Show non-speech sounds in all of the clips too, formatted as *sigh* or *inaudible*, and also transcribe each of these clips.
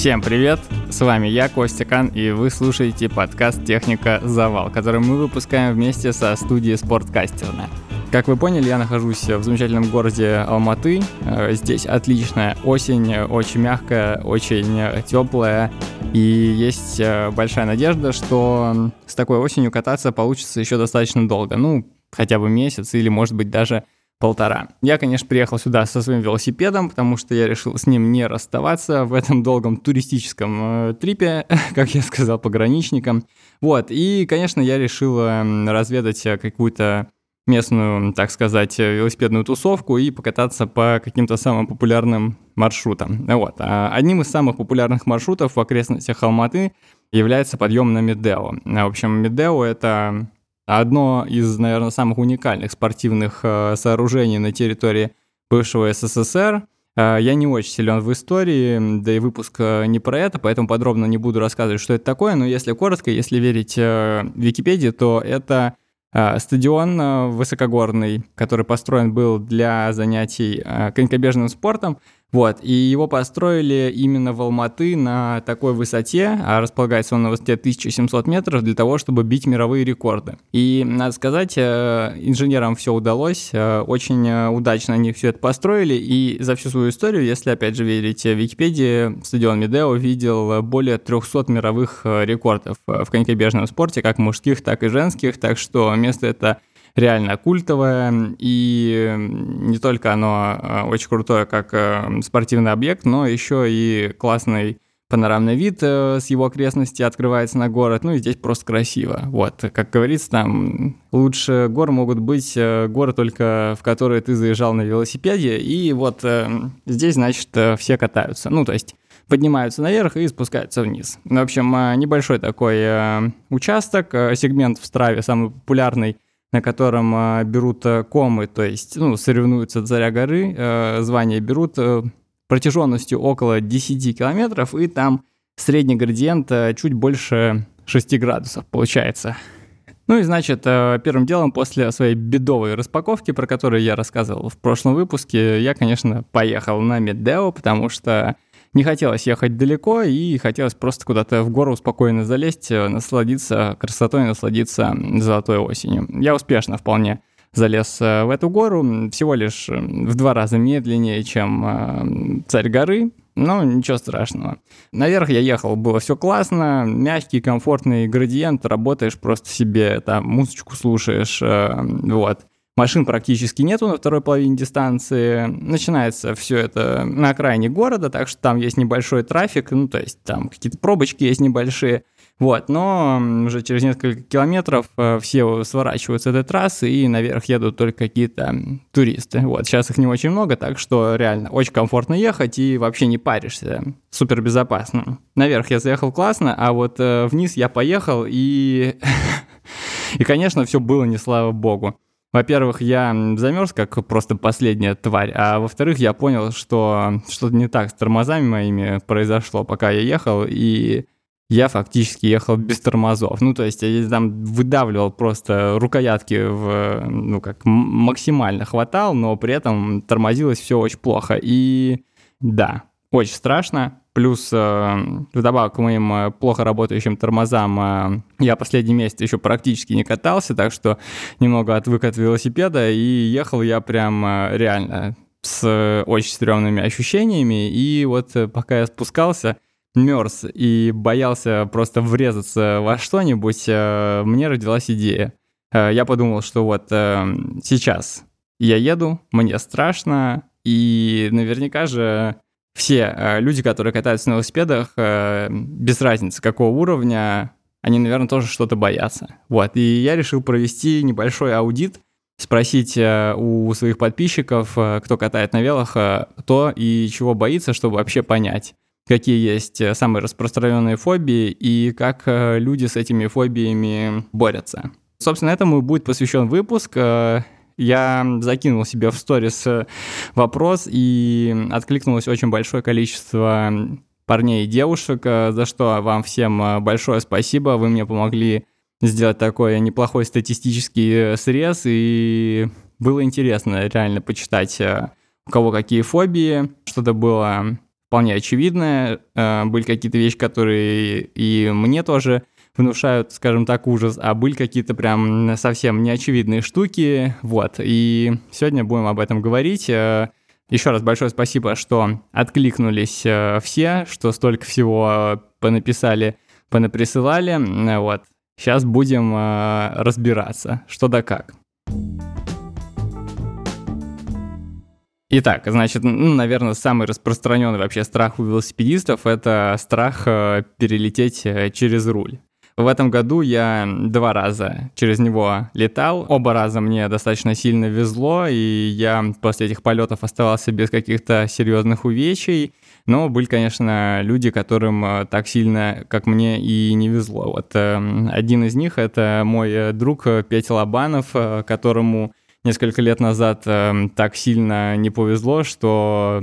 Всем привет! С вами я, Костя Кан, и вы слушаете подкаст «Техника Завал», который мы выпускаем вместе со студией «Спорткастерна». Как вы поняли, я нахожусь в замечательном городе Алматы. Э, здесь отличная осень, очень мягкая, очень теплая. И есть э, большая надежда, что с такой осенью кататься получится еще достаточно долго. Ну, хотя бы месяц или, может быть, даже полтора. Я, конечно, приехал сюда со своим велосипедом, потому что я решил с ним не расставаться в этом долгом туристическом э, трипе, *laughs* как я сказал, пограничникам. Вот, и, конечно, я решил э, разведать э, какую-то местную, так сказать, велосипедную тусовку и покататься по каким-то самым популярным маршрутам. Вот. А одним из самых популярных маршрутов в окрестностях Алматы является подъем на Медео. В общем, Медео — это одно из, наверное, самых уникальных спортивных э, сооружений на территории бывшего СССР. Э, я не очень силен в истории, да и выпуск э, не про это, поэтому подробно не буду рассказывать, что это такое, но если коротко, если верить Википедии, то это стадион высокогорный, который построен был для занятий конькобежным спортом, вот, и его построили именно в Алматы на такой высоте, а располагается он на высоте 1700 метров для того, чтобы бить мировые рекорды. И, надо сказать, э, инженерам все удалось, э, очень э, удачно они все это построили, и за всю свою историю, если, опять же, верить Википедии, стадион Медео видел более 300 мировых рекордов в конькобежном спорте, как мужских, так и женских, так что место это реально культовое, и не только оно э, очень крутое как э, спортивный объект, но еще и классный панорамный вид э, с его окрестности открывается на город, ну и здесь просто красиво. Вот, как говорится, там лучше гор могут быть горы только в которые ты заезжал на велосипеде, и вот здесь, значит, все катаются. Ну, то есть поднимаются наверх и спускаются вниз. В общем, небольшой такой участок, сегмент в Страве, самый популярный – на котором э, берут э, комы, то есть ну, соревнуются Заря горы, э, звания берут э, протяженностью около 10 километров, и там средний градиент э, чуть больше 6 градусов получается. Ну и значит, э, первым делом после своей бедовой распаковки, про которую я рассказывал в прошлом выпуске, я, конечно, поехал на Медео, потому что не хотелось ехать далеко, и хотелось просто куда-то в гору спокойно залезть, э, насладиться красотой, насладиться золотой осенью. Я успешно вполне залез э, в эту гору, всего лишь э, в два раза медленнее, чем царь горы, но ничего страшного. Наверх я ехал, было все классно, мягкий, комфортный градиент, работаешь просто себе, там, музычку слушаешь, вот. Машин практически нету на второй половине дистанции. Начинается все это на окраине города, так что там есть небольшой трафик, ну, то есть там какие-то пробочки есть небольшие. Вот, но уже через несколько километров э, все сворачивают с этой трассы, и наверх едут только какие-то туристы. Вот, сейчас их не очень много, так что реально очень комфортно ехать и вообще не паришься. Супер безопасно. Наверх я заехал классно, а вот э, вниз я поехал, и... *laughs* и, конечно, все было не слава богу. Во-первых, я замерз, как просто последняя тварь, а во-вторых, я понял, что что-то не так с тормозами моими произошло, пока я ехал, и я фактически ехал без тормозов. Ну, то есть я там выдавливал просто рукоятки в, ну, как максимально хватал, но при этом тормозилось все очень плохо. И да, очень страшно. Плюс э, вдобавок к моим э, плохо работающим тормозам э, я последний месяц еще практически не катался, так что немного отвык от велосипеда, и ехал я прям реально с очень стрёмными ощущениями. И вот пока я спускался, мерз и боялся просто врезаться во что-нибудь, мне родилась идея. Я подумал, что вот сейчас я еду, мне страшно, и наверняка же все э, люди, которые катаются на велосипедах, э, без разницы какого уровня, они, наверное, тоже что-то боятся. Вот, и я решил провести небольшой аудит, спросить э, у своих подписчиков, кто катает на велах, то и чего боится, чтобы вообще понять, какие есть самые распространенные фобии и как люди с этими фобиями борются. Собственно, этому будет посвящен выпуск. Я закинул себе в сторис э, вопрос, и откликнулось очень большое количество парней и девушек, э, за что вам всем э, большое спасибо. Вы мне помогли сделать такой неплохой статистический срез, и было интересно реально почитать, у кого какие фобии. Что-то было вполне очевидное. Были какие-то вещи, которые и мне тоже внушают, скажем так, ужас, а были какие-то прям совсем неочевидные штуки. Вот, и сегодня будем об этом говорить. Э, Еще раз большое спасибо, что откликнулись э, все, что столько всего понаписали, понаприсылали. Вот, сейчас будем разбираться, что да как. Итак, значит, ну, наверное, самый распространенный вообще страх у велосипедистов — это страх э, перелететь э, через руль. В этом году я два раза через него летал. Оба раза мне достаточно сильно везло, и я после этих полетов оставался без каких-то серьезных увечий. Но были, конечно, люди, которым э, так сильно, как мне, и не везло. Вот один из них — это мой друг Петя Лобанов, которому несколько лет назад э, так сильно не повезло, что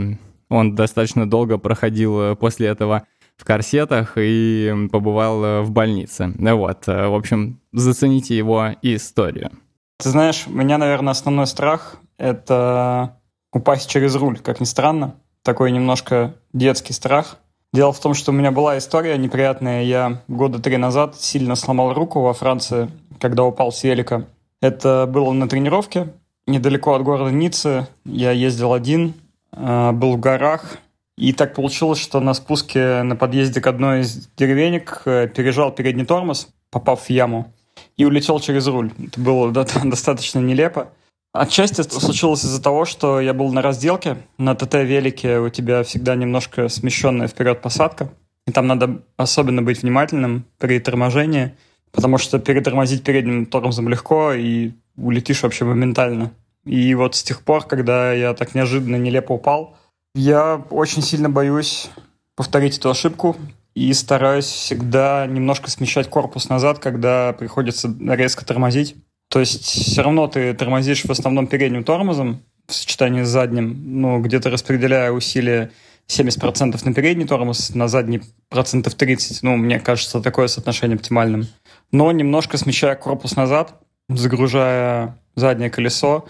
он достаточно долго проходил э, после этого в корсетах и побывал э, в больнице. Вот, э, в общем, зацените его историю. Ты знаешь, у меня, наверное, основной страх — это упасть через руль, как ни странно. Такой немножко детский страх. Дело в том, что у меня была история неприятная. Я года три назад сильно сломал руку во Франции, когда упал с велика. Это было на тренировке, недалеко от города Ниццы. Я ездил один, э, был в горах. И так получилось, что на спуске на подъезде к одной из деревенек э, пережал передний тормоз, попав в яму, и улетел через руль. Это было *laughs* достаточно нелепо. Отчасти это случилось из-за того, что я был на разделке. На ТТ-велике у тебя всегда немножко смещенная вперед посадка. И там надо особенно быть внимательным при торможении – потому что перетормозить передним тормозом легко, и улетишь вообще моментально. И вот с тех пор, когда я так неожиданно, нелепо упал, я очень сильно боюсь повторить эту ошибку и стараюсь всегда немножко смещать корпус назад, когда приходится резко тормозить. То есть все равно ты тормозишь в основном передним тормозом в сочетании с задним, ну, где-то распределяя усилия 70% на передний тормоз, на задний процентов 30. Ну, мне кажется, такое соотношение оптимальным но немножко смещая корпус назад, загружая заднее колесо,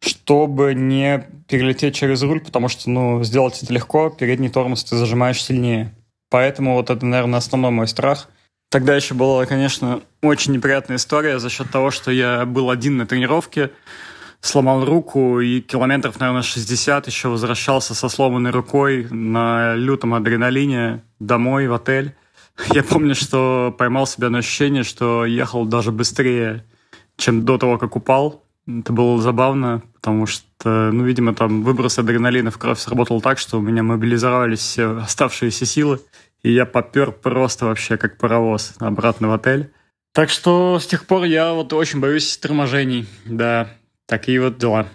чтобы не перелететь через руль, потому что, ну, сделать это легко, передний тормоз ты зажимаешь сильнее. Поэтому вот это, наверное, основной мой страх. Тогда еще была, конечно, очень неприятная история за счет того, что я был один на тренировке, сломал руку и километров, наверное, 60 еще возвращался со сломанной рукой на лютом адреналине домой в отель. *laughs* Я помню, что поймал себя на ощущение, что ехал даже быстрее, чем до того, как упал. Это было забавно, потому что, ну, видимо, там выброс адреналина в кровь сработал так, что у меня мобилизовались все оставшиеся силы, и я попер просто вообще как паровоз обратно в отель. Так что с тех пор я вот очень боюсь торможений. Да, такие вот дела.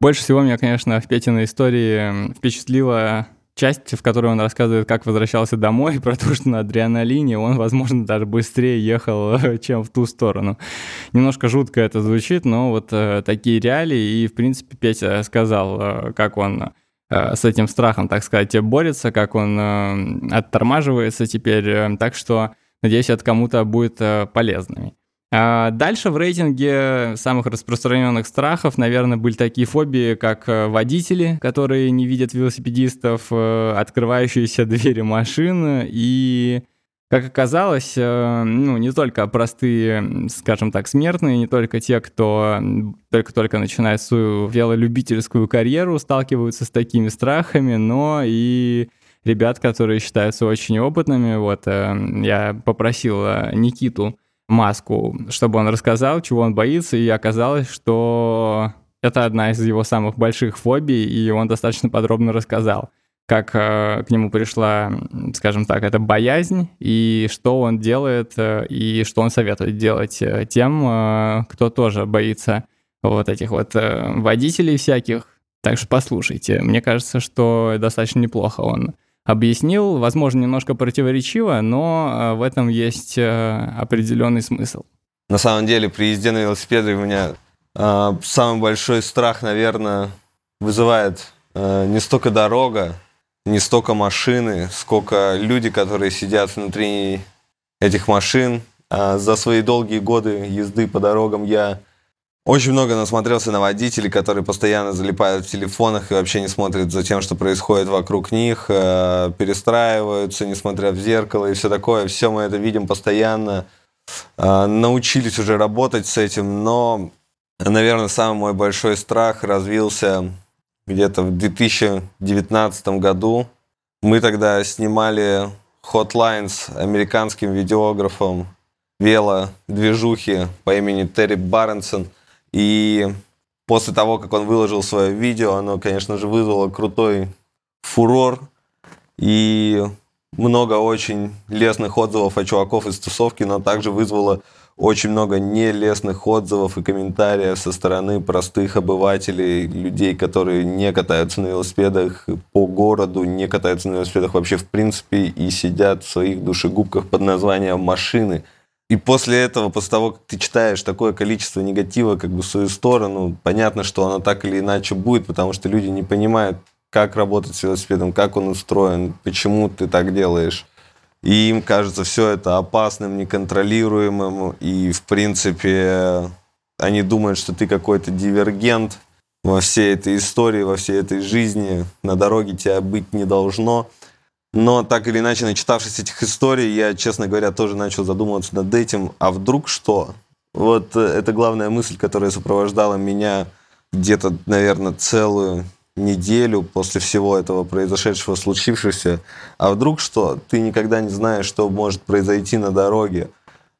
Больше всего меня, конечно, в Петиной истории впечатлило часть, в которой он рассказывает, как возвращался домой, *laughs* про то, что на адреналине он, возможно, даже быстрее ехал, *laughs* чем в ту сторону. Немножко жутко это звучит, но вот э, такие реалии, и, в принципе, Петя сказал, э, как он э, с этим страхом, так сказать, борется, как он э, оттормаживается теперь, э, так что, надеюсь, это кому-то будет э, полезным. А дальше в рейтинге самых распространенных страхов, наверное, были такие фобии, как э, водители, которые не видят велосипедистов, э, открывающиеся *laughs* двери машин и как оказалось, э, ну, не только простые, скажем так, смертные, не только те, кто только-только начинает свою велолюбительскую карьеру, сталкиваются с такими страхами, но и ребят, которые считаются очень опытными. Вот я попросил Никиту маску, чтобы он рассказал, чего он боится, и оказалось, что это одна из его самых больших фобий, и он достаточно подробно рассказал, как э, к нему пришла, скажем так, эта боязнь, и что он делает, э, и что он советует делать э, тем, э, кто тоже боится вот этих вот э, водителей всяких. Так что послушайте, мне кажется, что достаточно неплохо он объяснил, возможно, немножко противоречиво, но э, в этом есть э, определенный смысл. На самом деле, при езде на велосипеде у меня э, самый большой страх, наверное, вызывает э, не столько дорога, не столько машины, сколько люди, которые сидят внутри этих машин. А за свои долгие годы езды по дорогам я Очень много насмотрелся на водителей, которые постоянно залипают в телефонах и вообще не смотрят за тем, что происходит вокруг них, э, перестраиваются, не смотря в зеркало и все такое. Все мы это видим постоянно. Э, научились уже работать с этим, но, наверное, самый мой большой страх развился где-то в 2019 году. Мы тогда снимали Hotlines американским видеографом вело-движухи по имени Терри Барнсон – и после того, как он выложил свое видео, оно, конечно же, вызвало крутой фурор. И много очень лестных отзывов от чуваков из тусовки, но также вызвало очень много нелестных отзывов и комментариев со стороны простых обывателей, людей, которые не катаются на велосипедах по городу, не катаются на велосипедах вообще в принципе и сидят в своих душегубках под названием «машины». И после этого, после того, как ты читаешь такое количество негатива как бы в свою сторону, понятно, что оно так или иначе будет, потому что люди не понимают, как работать с велосипедом, как он устроен, почему ты так делаешь. И им кажется все это опасным, неконтролируемым, и, в принципе, они думают, что ты какой-то дивергент во всей этой истории, во всей этой жизни. На дороге тебя быть не должно. Но так или иначе, начитавшись этих историй, я, честно говоря, тоже начал задумываться над этим. А вдруг что? Вот э, это главная мысль, которая сопровождала меня где-то, наверное, целую неделю после всего этого произошедшего, случившегося. А вдруг что? Ты никогда не знаешь, что может произойти на дороге.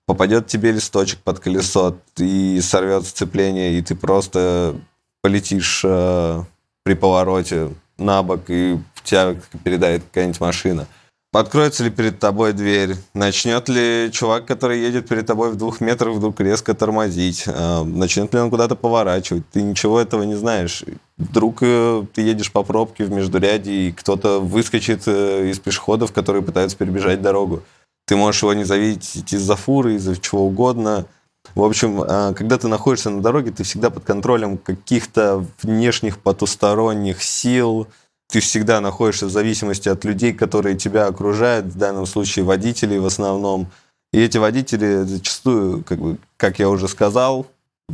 Попадет тебе листочек под колесо, и сорвет сцепление, и ты просто полетишь э, при повороте на бок, и тебя передает какая-нибудь машина. Откроется ли перед тобой дверь? Начнет ли чувак, который едет перед тобой в двух метрах, вдруг резко тормозить? А, начнет ли он куда-то поворачивать? Ты ничего этого не знаешь. Вдруг э, ты едешь по пробке в междуряде, и кто-то выскочит э, из пешеходов, которые пытаются перебежать дорогу. Ты можешь его не завидеть из-за фуры, из-за чего угодно. В общем, а, когда ты находишься на дороге, ты всегда под контролем каких-то внешних потусторонних сил, ты всегда находишься в зависимости от людей, которые тебя окружают, в данном случае водителей в основном. И эти водители зачастую, как, бы, как я уже сказал,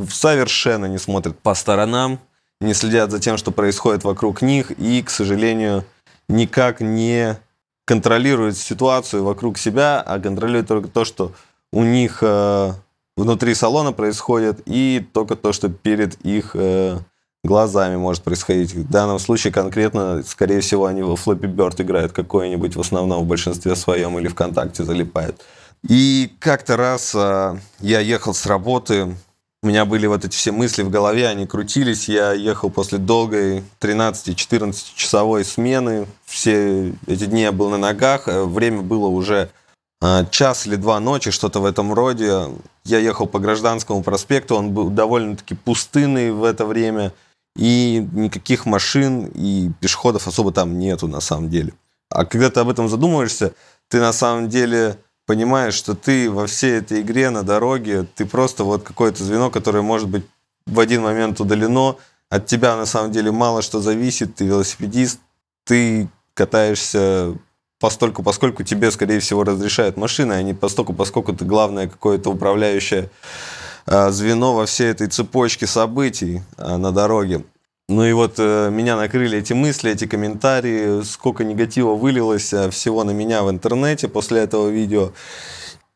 совершенно не смотрят по сторонам, не следят за тем, что происходит вокруг них, и, к сожалению, никак не контролируют ситуацию вокруг себя, а контролируют только то, что у них э, внутри салона происходит, и только то, что перед их э, глазами может происходить. В данном случае конкретно, скорее всего, они во Flappy Bird играют какой-нибудь, в основном в большинстве своем, или ВКонтакте залипают. И как-то раз а, я ехал с работы, у меня были вот эти все мысли в голове, они крутились. Я ехал после долгой 13-14 часовой смены. Все эти дни я был на ногах. Э, время было уже час или два ночи, что-то в этом роде. Я ехал по Гражданскому проспекту, он был довольно-таки пустынный в это время – и никаких машин и пешеходов особо там нету на самом деле. А когда ты об этом задумываешься, ты на самом деле понимаешь, что ты во всей этой игре на дороге, ты просто вот какое-то звено, которое может быть в один момент удалено, от тебя на самом деле мало что зависит, ты велосипедист, ты катаешься постольку, поскольку тебе, скорее всего, разрешают машины, а не постольку, поскольку ты главное какое-то управляющее Э, звено во всей этой цепочке событий э, на дороге. Ну и вот э, меня накрыли эти мысли, эти комментарии, сколько негатива вылилось всего на меня в интернете после этого видео.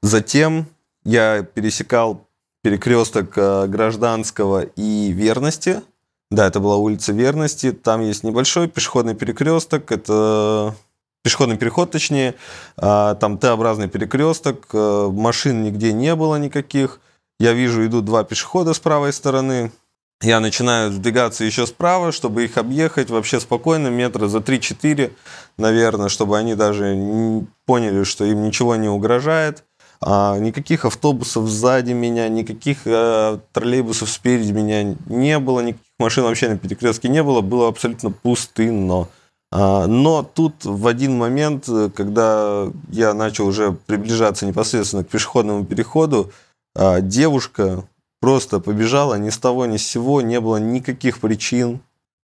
Затем я пересекал перекресток Гражданского и Верности. Да, это была улица Верности. Там есть небольшой пешеходный перекресток. Это пешеходный переход, точнее. А, там Т-образный перекресток. Машин нигде не было никаких. Я вижу, идут два пешехода с правой стороны. Я начинаю сдвигаться еще справа, чтобы их объехать вообще спокойно, метра за 3-4, наверное, чтобы они даже поняли, что им ничего не угрожает. А никаких автобусов сзади меня, никаких э, троллейбусов спереди меня не было, никаких машин вообще на перекрестке не было, было абсолютно пустынно. А, но тут в один момент, когда я начал уже приближаться непосредственно к пешеходному переходу, а девушка просто побежала ни с того ни с сего, не было никаких причин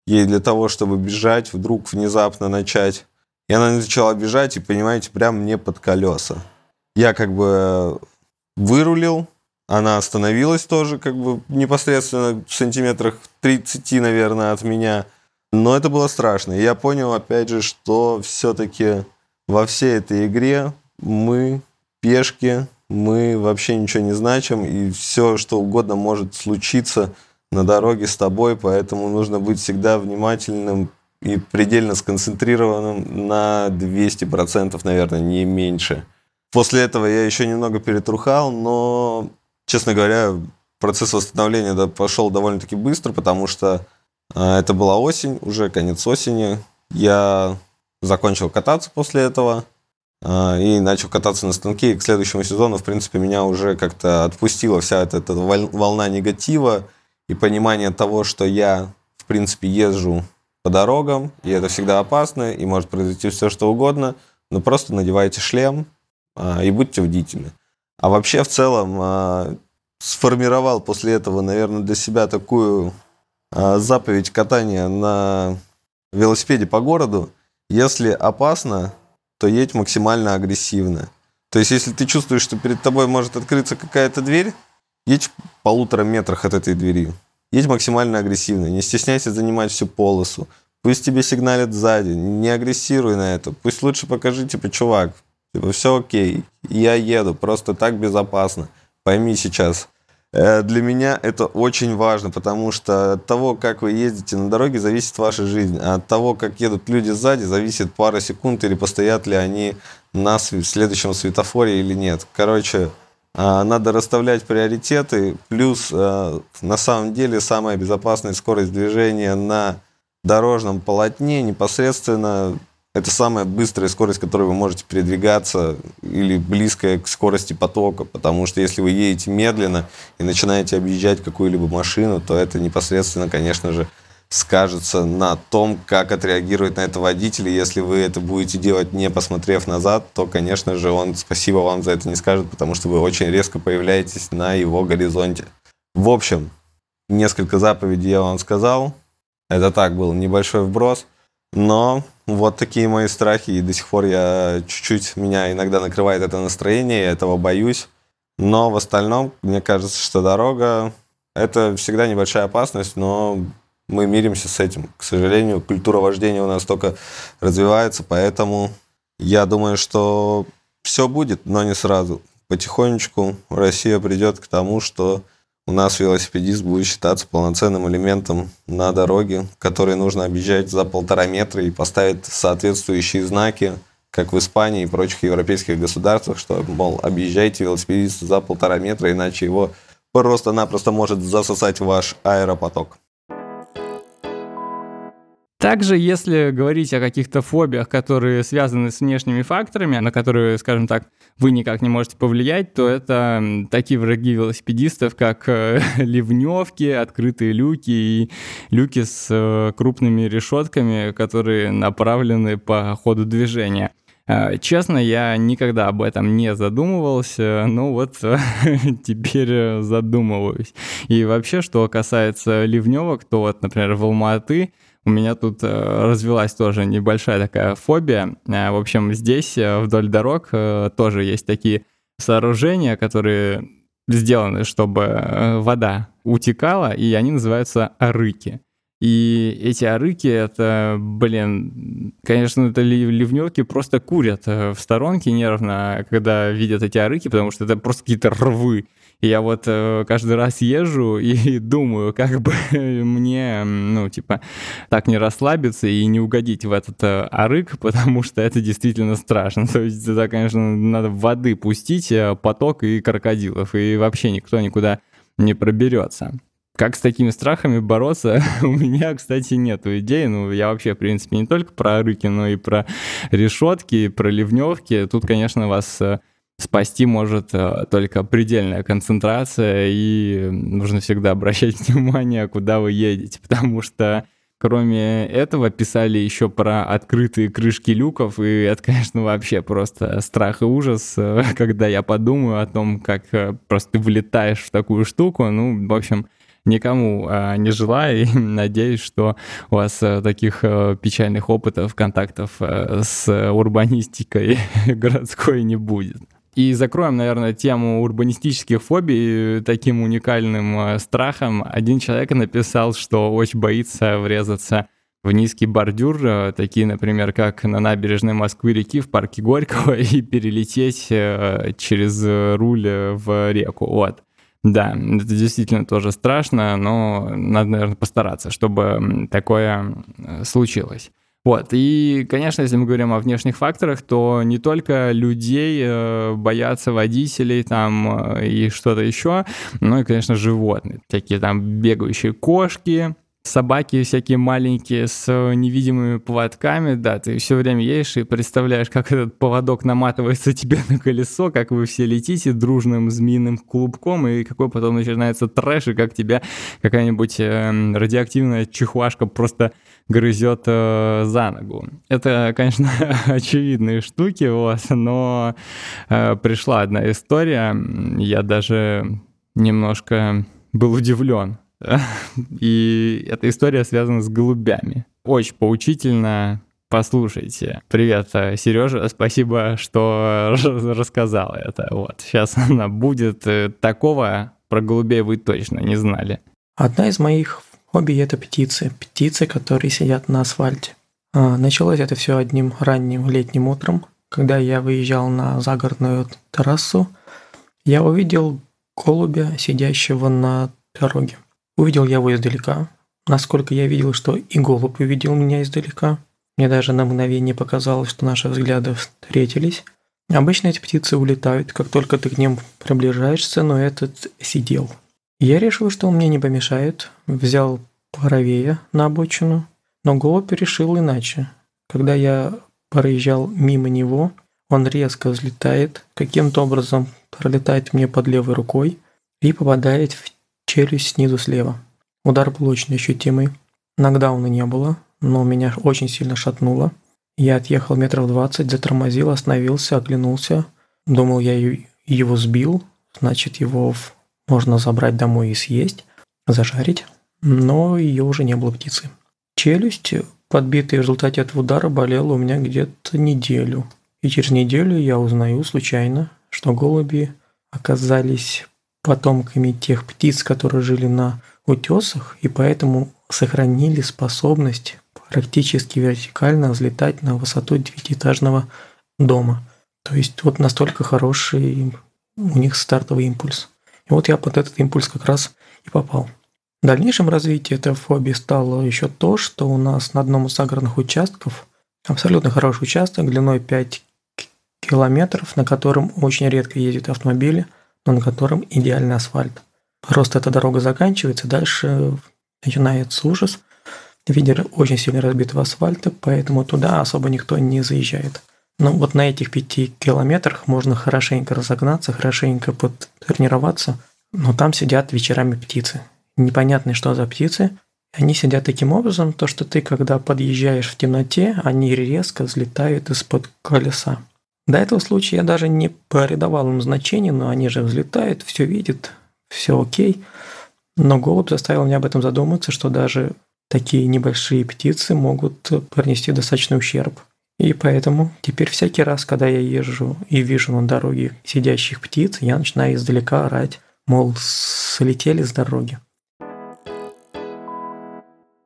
ей для того, чтобы бежать, вдруг внезапно начать. И она начала бежать, и, понимаете, прям мне под колеса. Я как бы вырулил, она остановилась тоже, как бы непосредственно в сантиметрах 30, наверное, от меня. Но это было страшно. И я понял, опять же, что все-таки во всей этой игре мы пешки, мы вообще ничего не значим, и все, что угодно может случиться на дороге с тобой, поэтому нужно быть всегда внимательным и предельно сконцентрированным на 200%, наверное, не меньше. После этого я еще немного перетрухал, но, честно говоря, процесс восстановления пошел довольно-таки быстро, потому что это была осень, уже конец осени. Я закончил кататься после этого э, и начал кататься на станке. И к следующему сезону, в принципе, меня уже как-то отпустила вся эта, эта волна негатива и понимание того, что я, в принципе, езжу по дорогам, и это всегда опасно, и может произойти все, что угодно, но просто надевайте шлем а, и будьте бдительны. А вообще, в целом, а, сформировал после этого, наверное, для себя такую а, заповедь катания на велосипеде по городу. Если опасно, то едь максимально агрессивно. То есть, если ты чувствуешь, что перед тобой может открыться какая-то дверь, едь в полутора метрах от этой двери. Едь максимально агрессивно, не стесняйся занимать всю полосу. Пусть тебе сигналят сзади, не агрессируй на это. Пусть лучше покажи, типа, чувак, типа, все окей, я еду, просто так безопасно. Пойми сейчас. Э, для меня это очень важно, потому что от того, как вы ездите на дороге, зависит ваша жизнь. А от того, как едут люди сзади, зависит пара секунд или постоят ли они на следующем светофоре или нет. Короче, а, надо расставлять приоритеты. Плюс, а, на самом деле, самая безопасная скорость движения на дорожном полотне непосредственно это самая быстрая скорость, которой вы можете передвигаться или близкая к скорости потока, потому что если вы едете медленно и начинаете объезжать какую-либо машину, то это непосредственно, конечно же, скажется на том, как отреагирует на это водитель. И если вы это будете делать, не посмотрев назад, то, конечно же, он спасибо вам за это не скажет, потому что вы очень резко появляетесь на его горизонте. В общем, несколько заповедей я вам сказал. Это так был небольшой вброс. Но вот такие мои страхи, и до сих пор я чуть-чуть, меня иногда накрывает это настроение, я этого боюсь. Но в остальном, мне кажется, что дорога – это всегда небольшая опасность, но мы миримся с этим. К сожалению, культура вождения у нас только развивается, поэтому я думаю, что все будет, но не сразу. Потихонечку Россия придет к тому, что у нас велосипедист будет считаться полноценным элементом на дороге, который нужно объезжать за полтора метра и поставить соответствующие знаки, как в Испании и прочих европейских государствах, что, мол, объезжайте велосипедиста за полтора метра, иначе его просто-напросто может засосать ваш аэропоток. Также, если говорить о каких-то фобиях, которые связаны с внешними факторами, на которые, скажем так, вы никак не можете повлиять, то это такие враги велосипедистов, как э, *laughs* ливневки, открытые люки и люки с э, крупными решетками, которые направлены по ходу движения. Э, честно, я никогда об этом не задумывался, но вот *laughs* теперь задумываюсь. И вообще, что касается ливневок, то вот, например, в Алматы у меня тут э, развилась тоже небольшая такая фобия. Э, в общем, здесь э, вдоль дорог тоже есть такие сооружения, которые сделаны, чтобы вода утекала, и они называются арыки. И эти арыки, это, блин, конечно, это ливневки просто курят в сторонке нервно, когда видят эти арыки, потому что это просто какие-то рвы. Я вот э, каждый раз езжу и *laughs* думаю, как бы *laughs* мне, ну, типа, так не расслабиться и не угодить в этот э, арык, *laughs* потому что это действительно страшно. То есть это, конечно, надо воды пустить, э, поток и крокодилов, и вообще никто никуда не проберется. Как с такими страхами бороться, у меня, кстати, нету идей. Ну, я вообще, в принципе, не только про арыки, но и про решетки, про ливневки. Тут, конечно, вас э, спасти может э, только предельная концентрация, и нужно всегда обращать *laughs* внимание, куда вы едете, потому что Кроме этого, писали еще про открытые крышки люков, и это, *laughs* конечно, вообще просто страх и ужас, э, *laughs* когда я подумаю о том, как э, просто ты влетаешь в такую штуку. Ну, в общем, никому не желаю, и надеюсь, что у вас таких печальных опытов, контактов с урбанистикой городской не будет. И закроем, наверное, тему урбанистических фобий таким уникальным э, страхом. Один человек написал, что очень боится врезаться в низкий бордюр, э, такие, например, как на набережной Москвы-реки в парке Горького, *laughs* и перелететь э, через руль в реку. Вот. Да, это действительно тоже страшно, но надо, наверное, постараться, чтобы такое случилось. Вот, и, конечно, если мы говорим о внешних факторах, то не только людей э, боятся водителей там э, и что-то еще, но и, конечно, животные. Всякие там бегающие кошки, собаки всякие маленькие с невидимыми поводками, да, ты все время едешь и представляешь, как этот поводок наматывается *laughs* тебе на колесо, как вы все летите дружным змеиным клубком, и какой потом начинается трэш, и как тебя какая-нибудь э, радиоактивная чехуашка просто грызет э, за ногу. Это, конечно, *laughs* очевидные штуки, вот, но э, пришла одна история, я даже немножко был удивлен *laughs* И эта история связана с голубями. Очень поучительно. Послушайте. Привет, э, Сережа, спасибо, что *laughs* рассказал это. Вот, сейчас *laughs* она будет. Э, такого про голубей вы точно не знали. Одна из моих хобби – это птицы. Птицы, которые сидят на асфальте. А, началось это все одним ранним летним утром, когда я выезжал на загородную трассу. Я увидел голубя, сидящего на дороге. Увидел я его издалека. Насколько я видел, что и голубь увидел меня издалека. Мне даже на мгновение показалось, что наши взгляды встретились. Обычно эти птицы улетают, как только ты к ним приближаешься, но этот сидел. Я решил, что он мне не помешает, взял правее на обочину, но голубь решил иначе. Когда я проезжал мимо него, он резко взлетает, каким-то образом пролетает мне под левой рукой и попадает в челюсть снизу слева. Удар был очень ощутимый. Нокдауна не было, но меня очень сильно шатнуло. Я отъехал метров двадцать, затормозил, остановился, оглянулся. Думал, я его сбил, значит, его можно забрать домой и съесть, зажарить. Но ее уже не было птицы. Челюсть, подбитая в результате этого удара, болела у меня где-то неделю. И через неделю я узнаю случайно, что голуби оказались потомками тех птиц, которые жили на утесах, и поэтому сохранили способность практически вертикально взлетать на высоту девятиэтажного дома. То есть вот настолько хороший у них стартовый импульс. И вот я под этот импульс как раз и попал. В дальнейшем развитии этой фобии стало еще то, что у нас на одном из загородных участков, абсолютно хороший участок, длиной 5 километров, на котором очень редко ездят автомобили – но на котором идеальный асфальт. Просто эта дорога заканчивается, дальше начинается ужас в виде очень сильно разбитого асфальта, поэтому туда особо никто не заезжает. Но вот на этих пяти километрах можно хорошенько разогнаться, хорошенько потренироваться, но там сидят вечерами птицы. Непонятно, что за птицы. Они сидят таким образом, то что ты, когда подъезжаешь в темноте, они резко взлетают из-под колеса. До этого случая я даже не придавал им значения, но они же взлетают, все видят, все окей. Но голубь заставил меня об этом задуматься, что даже такие небольшие птицы могут принести достаточный ущерб. И поэтому теперь всякий раз, когда я езжу и вижу на дороге сидящих птиц, я начинаю издалека орать, мол, слетели с дороги.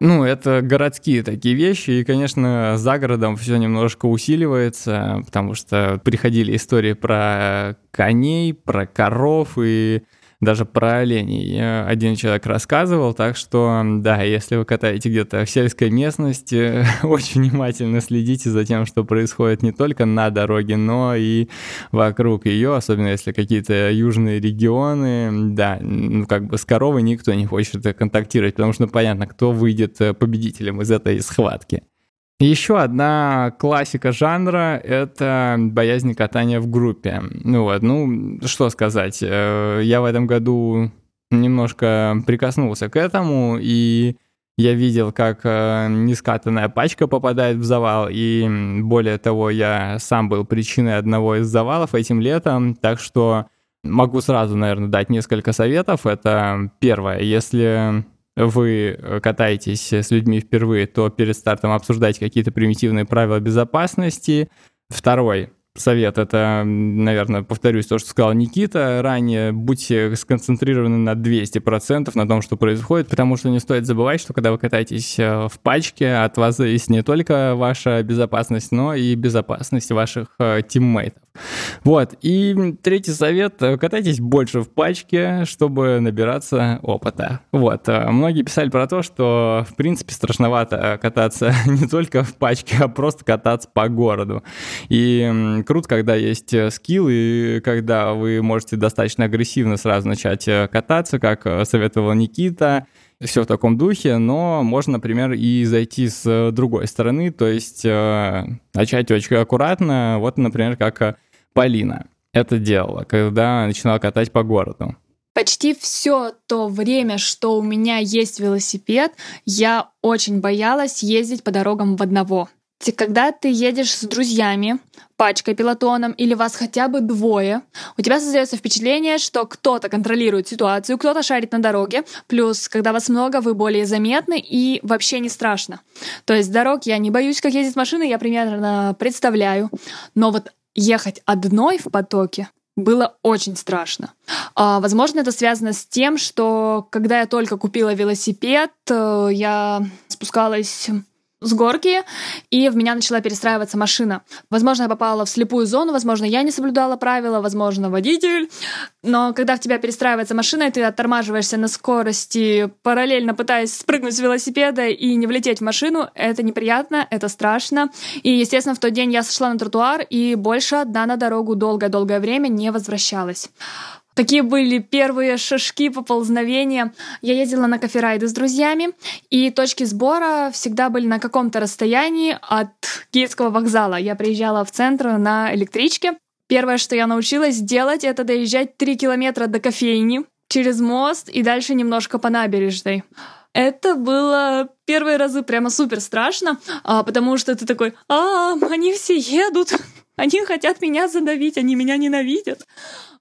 Ну, это городские такие вещи, и, конечно, за городом все немножко усиливается, потому что приходили истории про коней, про коров, и даже про оленей один человек рассказывал, так что, да, если вы катаете где-то в сельской местности, *laughs* очень внимательно следите за тем, что происходит не только на дороге, но и вокруг ее, особенно если какие-то южные регионы, да, ну, как бы с коровой никто не хочет контактировать, потому что, ну, понятно, кто выйдет победителем из этой схватки. Еще одна классика жанра — это боязнь катания в группе. Ну вот, ну, что сказать, э, я в этом году немножко прикоснулся к этому, и я видел, как э, нескатанная пачка попадает в завал, и более того, я сам был причиной одного из завалов этим летом, так что могу сразу, наверное, дать несколько советов. Это первое, если вы э, катаетесь с людьми впервые, то перед стартом обсуждайте какие-то примитивные правила безопасности. Второй, совет, это, наверное, повторюсь то, что сказал Никита ранее, будьте сконцентрированы на 200% на том, что происходит, потому что не стоит забывать, что когда вы катаетесь э, в пачке, от вас зависит не только ваша безопасность, но и безопасность ваших э, тиммейтов. Вот, и третий совет, катайтесь больше в пачке, чтобы набираться опыта. Вот, многие писали про то, что, в принципе, страшновато кататься *laughs* не только в пачке, а просто кататься по городу. И круто, когда есть э, скилл, и когда вы можете достаточно агрессивно сразу начать э, кататься, как э, советовал Никита, все в таком духе, но можно, например, и зайти с другой стороны, то есть э, начать очень аккуратно, вот, например, как Полина это делала, когда начинала катать по городу. Почти все то время, что у меня есть велосипед, я очень боялась ездить по дорогам в одного. Когда ты едешь с друзьями, пачкой, пилотоном, или вас хотя бы двое, у тебя создается впечатление, что кто-то контролирует ситуацию, кто-то шарит на дороге, плюс, когда вас много, вы более заметны и вообще не страшно. То есть дорог я не боюсь, как ездить машины, я примерно представляю, но вот ехать одной в потоке было очень страшно. А, возможно, это связано с тем, что когда я только купила велосипед, э, я спускалась с горки, и в меня начала перестраиваться машина. Возможно, я попала в слепую зону, возможно, я не соблюдала правила, возможно, водитель. Но когда в тебя перестраивается машина, и ты оттормаживаешься на скорости, параллельно пытаясь спрыгнуть с велосипеда и не влететь в машину, это неприятно, это страшно. И, естественно, в тот день я сошла на тротуар и больше одна на дорогу долгое-долгое время не возвращалась. Такие были первые шажки поползновения. Я ездила на коферайды с друзьями, и точки сбора всегда были на каком-то расстоянии от Киевского вокзала. Я приезжала в центр на электричке. Первое, что я научилась делать, это доезжать 3 километра до кофейни через мост и дальше немножко по набережной. Это было первые разы прямо супер страшно, а, потому что ты такой, а, они все едут, они хотят меня задавить, они меня ненавидят.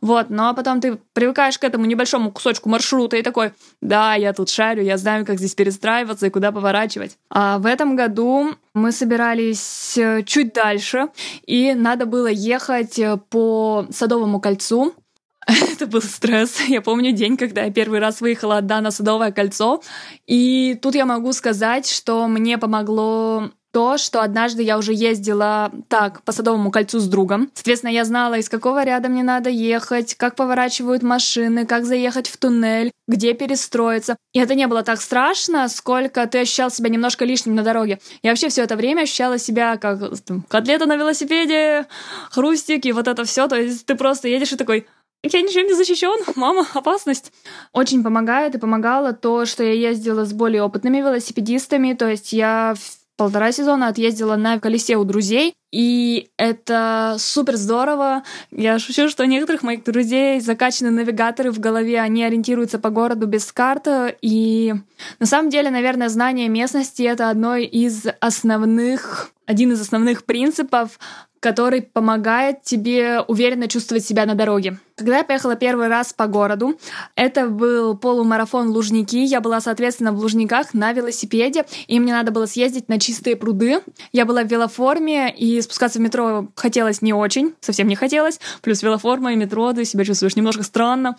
Вот, а потом ты привыкаешь к этому небольшому кусочку маршрута и такой, да, я тут шарю, я знаю, как здесь перестраиваться и куда поворачивать. А в этом году мы собирались э, чуть дальше, и надо было ехать э, по Садовому кольцу. *laughs* Это был стресс. Я помню день, когда я первый раз выехала одна на Садовое кольцо. И тут я могу сказать, что мне помогло то, что однажды я уже ездила так по Садовому кольцу с другом. Соответственно, я знала, из какого ряда мне надо ехать, как поворачивают машины, как заехать в туннель, где перестроиться. И это не было так страшно, сколько ты ощущал себя немножко лишним на дороге. Я вообще все это время ощущала себя как там, котлета на велосипеде, хрустик и вот это все. То есть ты просто едешь и такой, я ничем не защищен, мама, опасность. Очень помогает и помогало то, что я ездила с более опытными велосипедистами, то есть я полтора сезона отъездила на колесе у друзей, и это супер здорово. Я шучу, что у некоторых моих друзей закачаны навигаторы в голове, они ориентируются по городу без карты, и на самом деле, наверное, знание местности — это одно из основных один из основных принципов который помогает тебе уверенно чувствовать себя на дороге. Когда я поехала первый раз по городу, это был полумарафон Лужники. Я была, соответственно, в Лужниках на велосипеде, и мне надо было съездить на чистые пруды. Я была в велоформе, и спускаться в метро хотелось не очень, совсем не хотелось. Плюс велоформа и метро, ты себя чувствуешь немножко странно.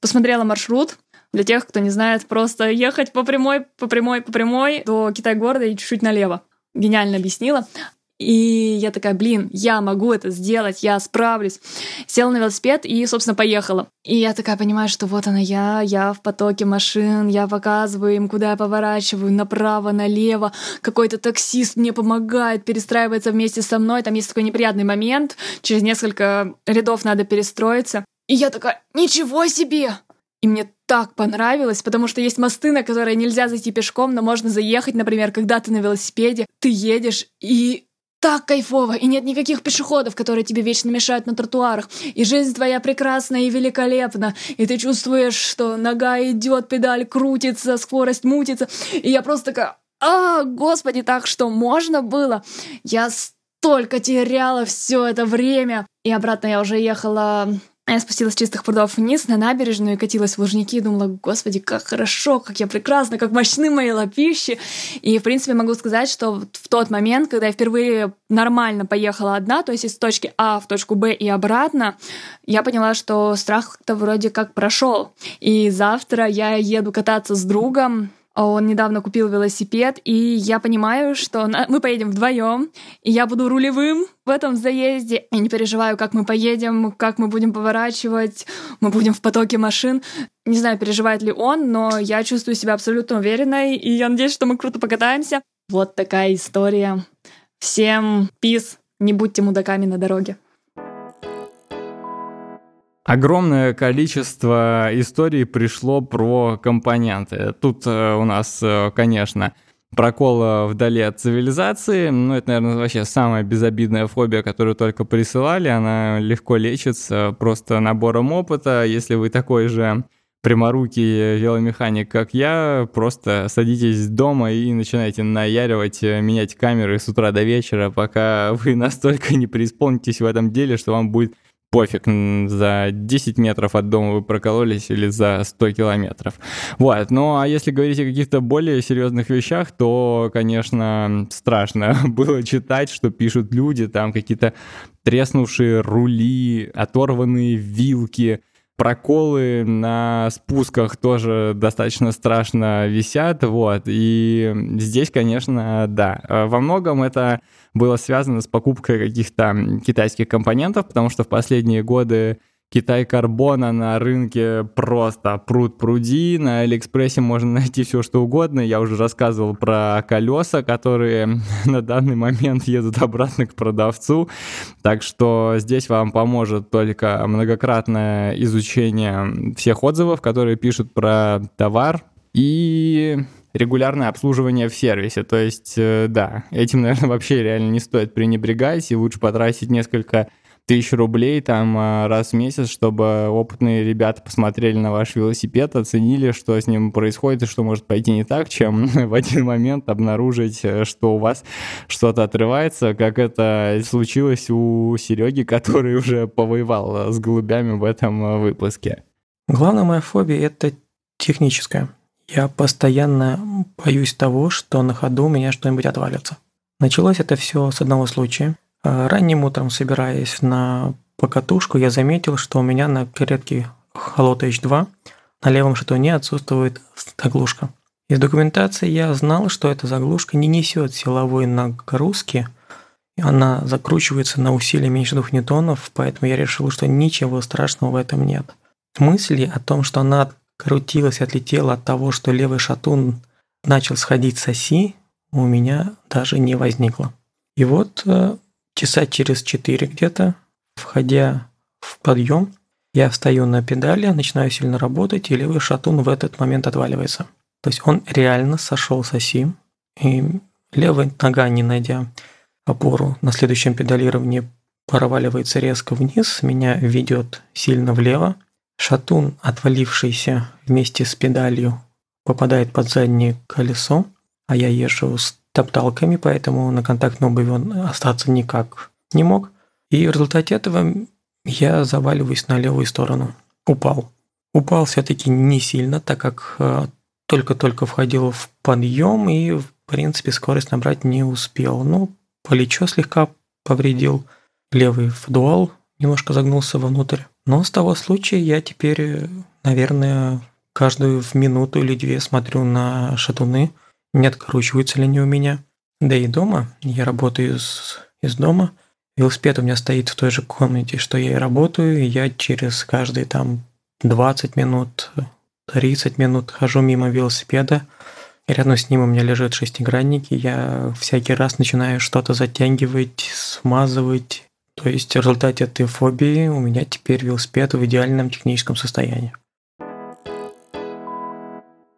Посмотрела маршрут, для тех, кто не знает, просто ехать по прямой, по прямой, по прямой до Китай-города и чуть-чуть налево гениально объяснила. И я такая, блин, я могу это сделать, я справлюсь. Села на велосипед и, собственно, поехала. И я такая понимаю, что вот она я, я в потоке машин, я показываю им, куда я поворачиваю, направо, налево. Какой-то таксист мне помогает, перестраивается вместе со мной. Там есть такой неприятный момент, через несколько рядов надо перестроиться. И я такая, ничего себе! И мне так понравилось, потому что есть мосты, на которые нельзя зайти пешком, но можно заехать, например, когда ты на велосипеде, ты едешь, и так кайфово, и нет никаких пешеходов, которые тебе вечно мешают на тротуарах. И жизнь твоя прекрасна и великолепна. И ты чувствуешь, что нога идет, педаль крутится, скорость мутится. И я просто такая, а, господи, так что можно было? Я столько теряла все это время. И обратно я уже ехала Я спустилась с чистых прудов вниз на набережную и катилась в Лужники и думала, господи, как хорошо, как я прекрасна, как мощны мои лапищи. И, в принципе, могу сказать, что в тот момент, когда я впервые нормально поехала одна, то есть из точки А в точку Б и обратно, я поняла, что страх-то вроде как прошел. И завтра я еду кататься с другом, он недавно купил велосипед, и я понимаю, что мы поедем вдвоем, и я буду рулевым в этом заезде. Я не переживаю, как мы поедем, как мы будем поворачивать, мы будем в потоке машин. Не знаю, переживает ли он, но я чувствую себя абсолютно уверенной, и я надеюсь, что мы круто покатаемся. Вот такая история. Всем пис, не будьте мудаками на дороге. Огромное количество историй пришло про компоненты. Тут э, у нас, э, конечно, прокол вдали от цивилизации. Ну, это, наверное, вообще самая безобидная фобия, которую только присылали. Она легко лечится просто набором опыта. Если вы такой же пряморукий веломеханик, как я, просто садитесь дома и начинаете наяривать, э, менять камеры с утра до вечера, пока вы *laughs* настолько не преисполнитесь в этом деле, что вам будет пофиг, за 10 метров от дома вы прокололись или за 100 километров. Вот, ну а если говорить о каких-то более серьезных вещах, то, конечно, страшно *laughs* было читать, что пишут люди, там какие-то треснувшие рули, оторванные вилки, проколы на спусках тоже достаточно страшно висят, вот, и здесь, конечно, да, во многом это было связано с покупкой каких-то китайских компонентов, потому что в последние годы Китай карбона на рынке просто пруд пруди. На Алиэкспрессе можно найти все, что угодно. Я уже рассказывал про колеса, которые *laughs* на данный момент едут обратно к продавцу. Так что здесь вам поможет только многократное изучение всех отзывов, которые пишут про товар. И регулярное обслуживание в сервисе. То есть, э, да, этим, наверное, вообще реально не стоит пренебрегать, и лучше потратить несколько тысяч рублей там а, раз в месяц, чтобы опытные ребята посмотрели на ваш велосипед, оценили, что с ним происходит и что может пойти не так, чем *laughs* в один момент обнаружить, э, что у вас что-то отрывается, как это случилось у Сереги, который уже повоевал с голубями в этом э, выпуске. Главная моя фобия – это техническая. Я постоянно боюсь того, что на ходу у меня что-нибудь отвалится. Началось это все с одного случая. А, ранним утром, собираясь на покатушку, я заметил, что у меня на передке Холота H2 на левом шатуне отсутствует заглушка. Из документации я знал, что эта заглушка не несет силовой нагрузки, она закручивается на усилие меньше двух ньютонов, поэтому я решил, что ничего страшного в этом нет. Мысли о том, что она крутилась, отлетела от того, что левый шатун начал сходить с оси, у меня даже не возникло. И вот э, часа через четыре где-то, входя в подъем, я встаю на педали, начинаю сильно работать, и левый шатун в этот момент отваливается. То есть он реально сошел с оси, и левая нога, не найдя опору на следующем педалировании, проваливается резко вниз, меня ведет сильно влево, Шатун, отвалившийся вместе с педалью, попадает под заднее колесо, а я езжу с топталками, поэтому на контактной обуви он остаться никак не мог. И в результате этого я заваливаюсь на левую сторону. Упал. Упал все-таки не сильно, так как э, только-только входил в подъем и, в принципе, скорость набрать не успел. Ну, плечо слегка повредил, левый дуал немножко загнулся внутрь. Но с того случая я теперь, наверное, каждую в минуту или две смотрю на шатуны, не откручиваются ли они у меня. Да и дома, я работаю из, из дома, велосипед у меня стоит в той же комнате, что я и работаю, и я через каждые там 20 минут, 30 минут хожу мимо велосипеда, и рядом с ним у меня лежит шестигранник, и я всякий раз начинаю что-то затягивать, смазывать, то есть в результате этой фобии у меня теперь велосипед в идеальном техническом состоянии.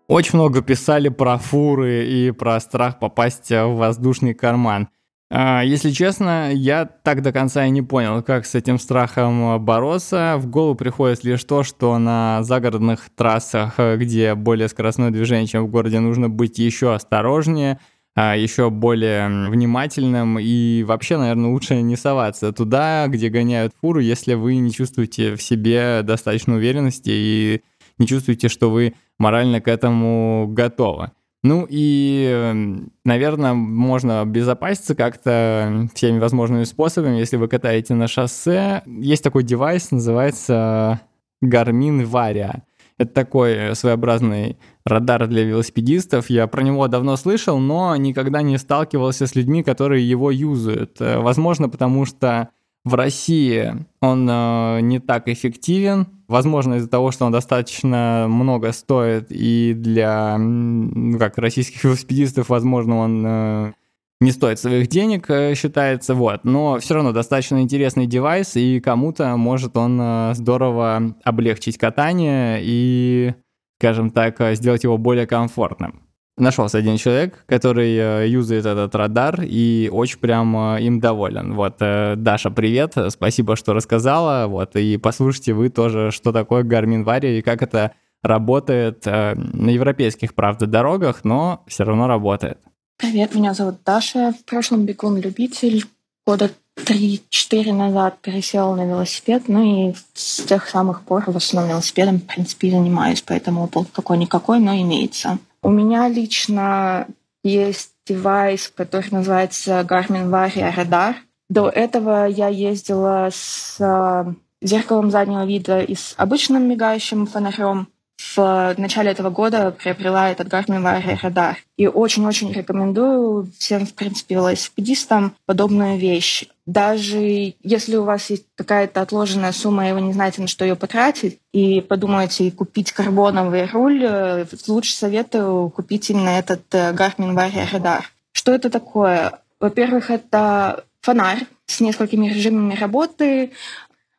Очень много писали про фуры и про страх попасть в воздушный карман. А, если честно, я так до конца и не понял, как с этим страхом бороться. В голову приходит лишь то, что на загородных трассах, где более скоростное движение, чем в городе, нужно быть еще осторожнее – а, еще более внимательным и вообще, наверное, лучше не соваться туда, где гоняют фуру, если вы не чувствуете в себе достаточно уверенности и не чувствуете, что вы морально к этому готовы. Ну и, наверное, можно обезопаситься как-то всеми возможными способами, если вы катаете на шоссе. Есть такой девайс, называется Garmin Varia. Это такой своеобразный радар для велосипедистов. Я про него давно слышал, но никогда не сталкивался с людьми, которые его юзают. Э, возможно, потому что в России он э, не так эффективен. Возможно, из-за того, что он достаточно много стоит, и для ну, как российских *laughs* велосипедистов, возможно, он э, не стоит своих денег, э, считается, вот. Но все равно достаточно интересный девайс, и кому-то может он э, здорово облегчить катание и, скажем так, э, сделать его более комфортным нашелся один человек, который э, юзает этот радар и очень прям э, им доволен. Вот, э, Даша, привет, спасибо, что рассказала. Вот, и послушайте вы тоже, что такое Garmin Varia и как это работает на европейских, правда, дорогах, но все равно работает. Привет, меня зовут Даша. В прошлом бегун-любитель. Года 3-4 назад пересел на велосипед, ну и с тех самых пор в основном велосипедом, в принципе, занимаюсь, поэтому опыт какой-никакой, но имеется. У меня лично есть девайс, который называется Garmin Varia Radar. До этого я ездила с э, зеркалом заднего вида и с обычным мигающим фонарем в начале этого года приобрела этот Garmin Varia Radar. И очень-очень рекомендую всем, в принципе, велосипедистам подобную вещь. Даже если у вас есть какая-то отложенная сумма, и вы не знаете, на что ее потратить, и подумаете купить карбоновый руль, э, лучше советую купить именно этот э, Garmin Varia Radar. Что это такое? Во-первых, это фонарь с несколькими режимами работы,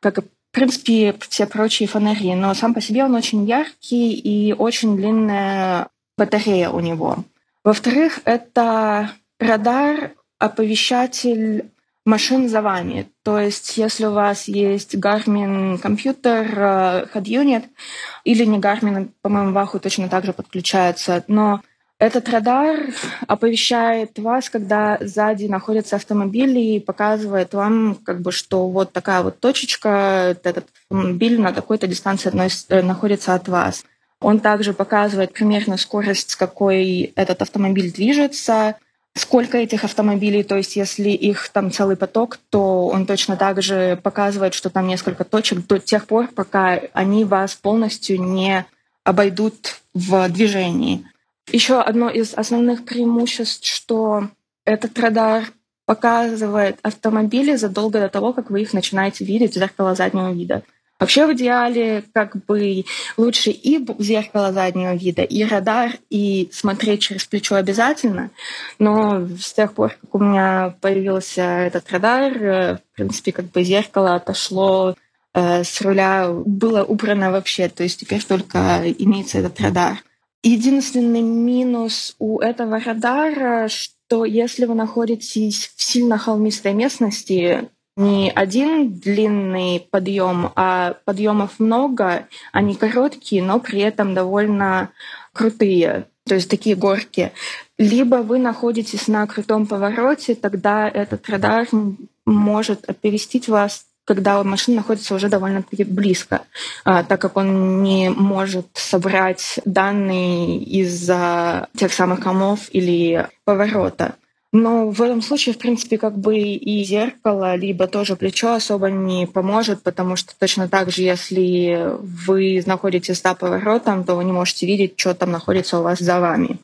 как в принципе, все прочие фонари, но сам по себе он очень яркий и очень длинная батарея у него. Во-вторых, это радар, оповещатель машин за вами. То есть, если у вас есть Garmin компьютер, э, Head Unit, или не Garmin, по-моему, Wahoo точно так же подключается, но этот радар оповещает вас, когда сзади находится автомобиль и показывает вам, как бы, что вот такая вот точечка, этот автомобиль на такой-то дистанции. Э, находится от вас. Он также показывает примерно скорость, с какой этот автомобиль движется, сколько этих автомобилей, то есть если их там целый поток, то он точно так же показывает, что там несколько точек до тех пор, пока они вас полностью не обойдут в движении. Еще одно из основных преимуществ, что этот радар показывает автомобили задолго до того, как вы их начинаете видеть в зеркало заднего вида. Вообще в идеале как бы лучше и зеркало заднего вида, и радар, и смотреть через плечо обязательно. Но с тех пор, как у меня появился этот радар, э, в принципе, как бы зеркало отошло э, с руля, было убрано вообще. То есть теперь только имеется этот радар. Единственный минус у этого радара, что если вы находитесь в сильно холмистой местности, не один длинный подъем, а подъемов много, они короткие, но при этом довольно крутые, то есть такие горки. Либо вы находитесь на крутом повороте, тогда этот радар может оповестить вас когда машина находится уже довольно-таки близко, а, так как он не может собрать данные из-за тех самых холмов или поворота. Но в этом случае, в принципе, как бы и зеркало, либо тоже плечо особо не поможет, потому что точно так же, если вы находитесь за поворотом, то вы не можете видеть, что там находится у вас за вами.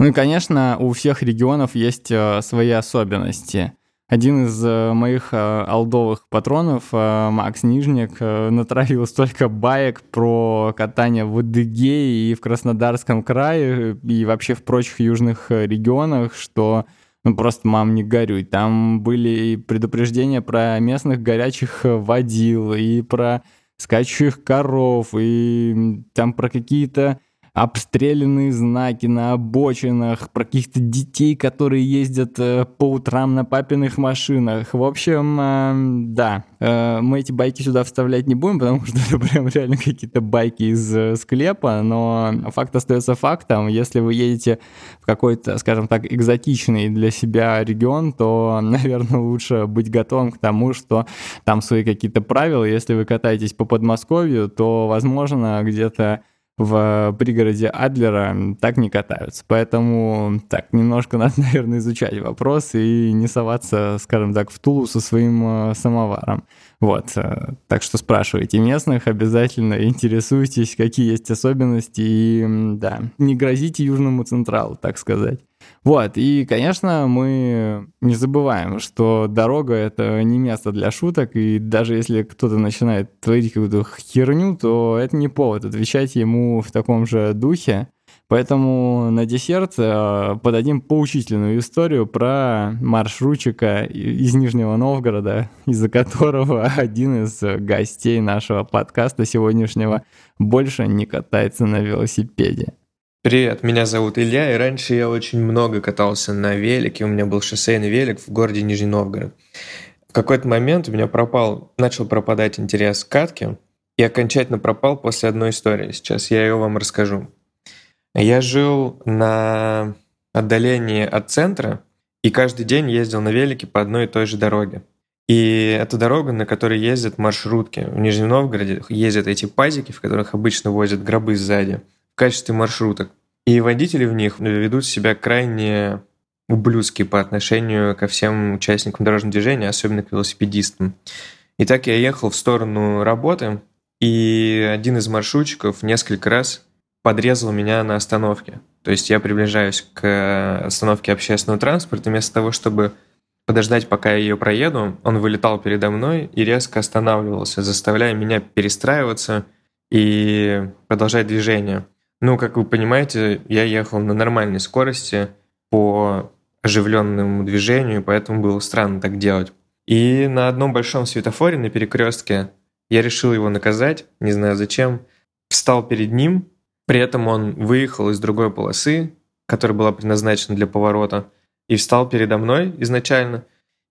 Ну и, конечно, у всех регионов есть э, свои особенности. Один из э, моих э, алдовых патронов, э, Макс Нижник, натравил столько баек про катание в Адыгее и в Краснодарском крае и вообще в прочих южных регионах, что ну просто мам не горюй. Там были и предупреждения про местных горячих водил, и про скачущих коров, и там про какие-то обстрелянные знаки на обочинах, про каких-то детей, которые ездят э, по утрам на папиных машинах. В общем, э, да, э, мы эти байки сюда вставлять не будем, потому что *laughs* это прям реально какие-то байки из склепа, но факт остается фактом. Если вы едете в какой-то, скажем так, экзотичный для себя регион, то, *laughs* наверное, лучше быть готовым к тому, что там свои какие-то правила. Если вы катаетесь по Подмосковью, то, возможно, где-то в пригороде Адлера так не катаются. Поэтому так, немножко *laughs* надо, наверное, изучать вопрос и не соваться, скажем так, в Тулу со своим э, самоваром. Вот, э, так что спрашивайте местных, обязательно интересуйтесь, какие есть особенности, и да, не грозите Южному Централу, так сказать. Вот, и, конечно, мы не забываем, что дорога — это не место для шуток, и даже если кто-то начинает творить какую-то херню, то это не повод отвечать ему в таком же духе. Поэтому на десерт э, подадим поучительную историю про маршрутчика из Нижнего Новгорода, из-за которого *laughs* один из гостей нашего подкаста сегодняшнего больше не катается на велосипеде. Привет, меня зовут Илья, и раньше я очень много катался на велике, у меня был шоссейный велик в городе Нижний Новгород. В какой-то момент у меня пропал, начал пропадать интерес к катке, и окончательно пропал после одной истории. Сейчас я ее вам расскажу. Я жил на отдалении от центра, и каждый день ездил на велике по одной и той же дороге. И это дорога, на которой ездят маршрутки. В Нижнем Новгороде ездят эти пазики, в которых обычно возят гробы сзади – качестве маршруток. И водители в них ведут себя крайне ублюдски по отношению ко всем участникам дорожного движения, особенно к велосипедистам. И так я ехал в сторону работы, и один из маршрутчиков несколько раз подрезал меня на остановке. То есть я приближаюсь к остановке общественного транспорта, вместо того, чтобы подождать, пока я ее проеду, он вылетал передо мной и резко останавливался, заставляя меня перестраиваться и продолжать движение. Ну, как вы понимаете, я ехал на нормальной скорости по оживленному движению, поэтому было странно так делать. И на одном большом светофоре на перекрестке я решил его наказать, не знаю зачем, встал перед ним, при этом он выехал из другой полосы, которая была предназначена для поворота, и встал передо мной изначально.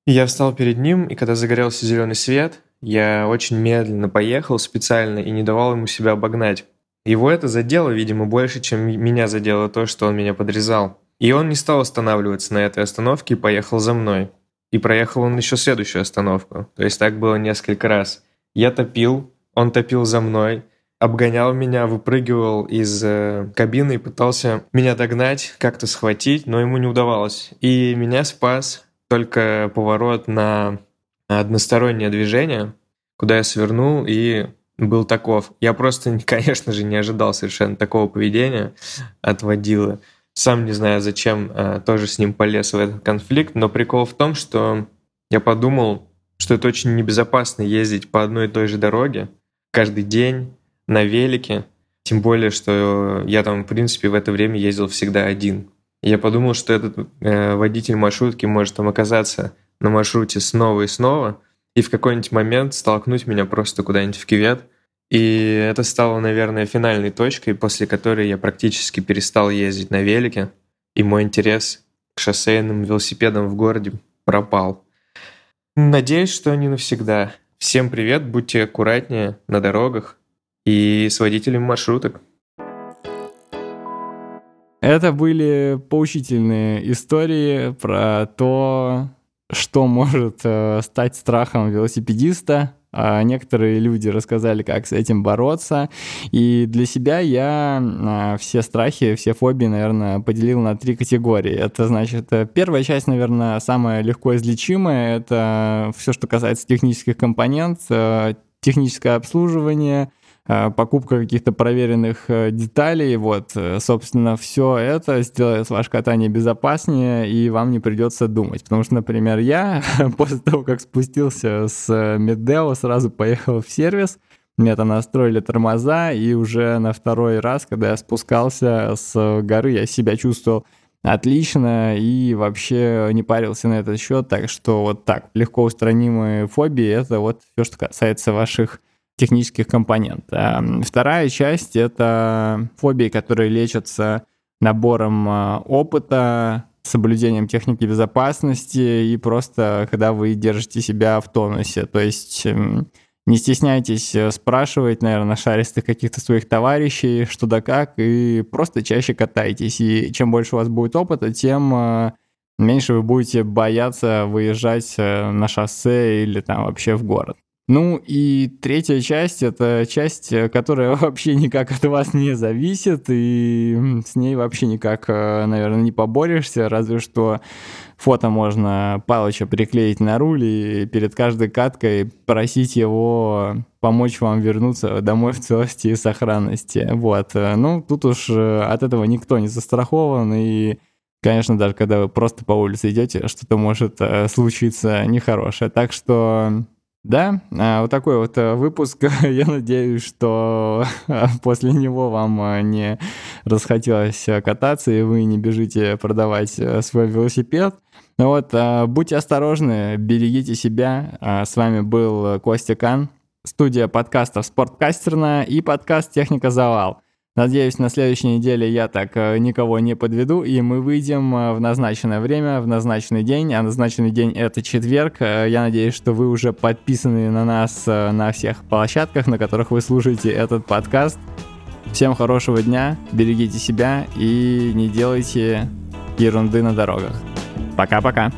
И я встал перед ним, и когда загорелся зеленый свет, я очень медленно поехал специально и не давал ему себя обогнать. Его это задело, видимо, больше, чем меня задело то, что он меня подрезал. И он не стал останавливаться на этой остановке и поехал за мной. И проехал он еще следующую остановку. То есть так было несколько раз. Я топил, он топил за мной, обгонял меня, выпрыгивал из э, кабины и пытался меня догнать, как-то схватить, но ему не удавалось. И меня спас только поворот на одностороннее движение, куда я свернул и был таков. Я просто, *laughs* конечно же, не ожидал совершенно такого поведения от водила. Сам не знаю, зачем э, тоже с ним полез в этот конфликт, но прикол в том, что я подумал, что это очень небезопасно ездить по одной и той же дороге каждый день на велике, тем более, что я там, в принципе, в это время ездил всегда один. Я подумал, что этот э, водитель маршрутки может там оказаться на маршруте снова и снова, и в какой-нибудь момент столкнуть меня просто куда-нибудь в кювет. И это стало, наверное, финальной точкой, после которой я практически перестал ездить на велике, и мой интерес к шоссейным велосипедам в городе пропал. Надеюсь, что не навсегда. Всем привет, будьте аккуратнее на дорогах и с водителями маршруток. Это были поучительные истории про то, что может э, стать страхом велосипедиста. А некоторые люди рассказали, как с этим бороться. И для себя я э, все страхи, все фобии, наверное, поделил на три категории. Это значит, э, первая часть, наверное, самая легко излечимая. Это все, что касается технических компонент, э, техническое обслуживание, Э, покупка каких-то проверенных э, деталей, вот, э, собственно, все это сделает ваше катание безопаснее, и вам не придется думать. Потому что, например, я *laughs* после того, как спустился с Медео, сразу поехал в сервис, мне там настроили тормоза, и уже на второй раз, когда я спускался с горы, я себя чувствовал отлично и вообще не парился на этот счет. Так что вот так, легко устранимые фобии — это вот все, что касается ваших технических компонент. А вторая часть — это фобии, которые лечатся набором а, опыта, соблюдением техники безопасности и просто когда вы держите себя в тонусе. То есть эм, не стесняйтесь э, спрашивать, наверное, шаристых каких-то своих товарищей, что да как, и просто чаще катайтесь. И чем больше у вас будет опыта, тем э, меньше вы будете бояться выезжать э, на шоссе или там вообще в город. Ну и третья часть — это часть, которая *laughs* вообще никак от вас не зависит, и с ней вообще никак, наверное, не поборешься, разве что фото можно Палыча приклеить на руль и перед каждой каткой просить его помочь вам вернуться домой в целости и сохранности. Вот. Ну, тут уж от этого никто не застрахован, и Конечно, даже когда вы просто по улице идете, что-то может э, случиться нехорошее. Так что да, а, вот такой вот э, выпуск. *laughs* Я надеюсь, что *laughs* после него вам э, не расхотелось э, кататься, и вы не бежите продавать свой велосипед. Ну вот, будьте осторожны, берегите себя. С вами был Костя Кан, студия подкастов «Спорткастерная» и подкаст «Техника Завал». Надеюсь, на следующей неделе я так э, никого не подведу, и мы выйдем э, в назначенное время, в назначенный день, а назначенный день это четверг. Э, я надеюсь, что вы уже подписаны на нас на всех площадках, на которых вы слушаете этот подкаст. Всем хорошего дня, берегите себя и не делайте ерунды на дорогах. Пока-пока.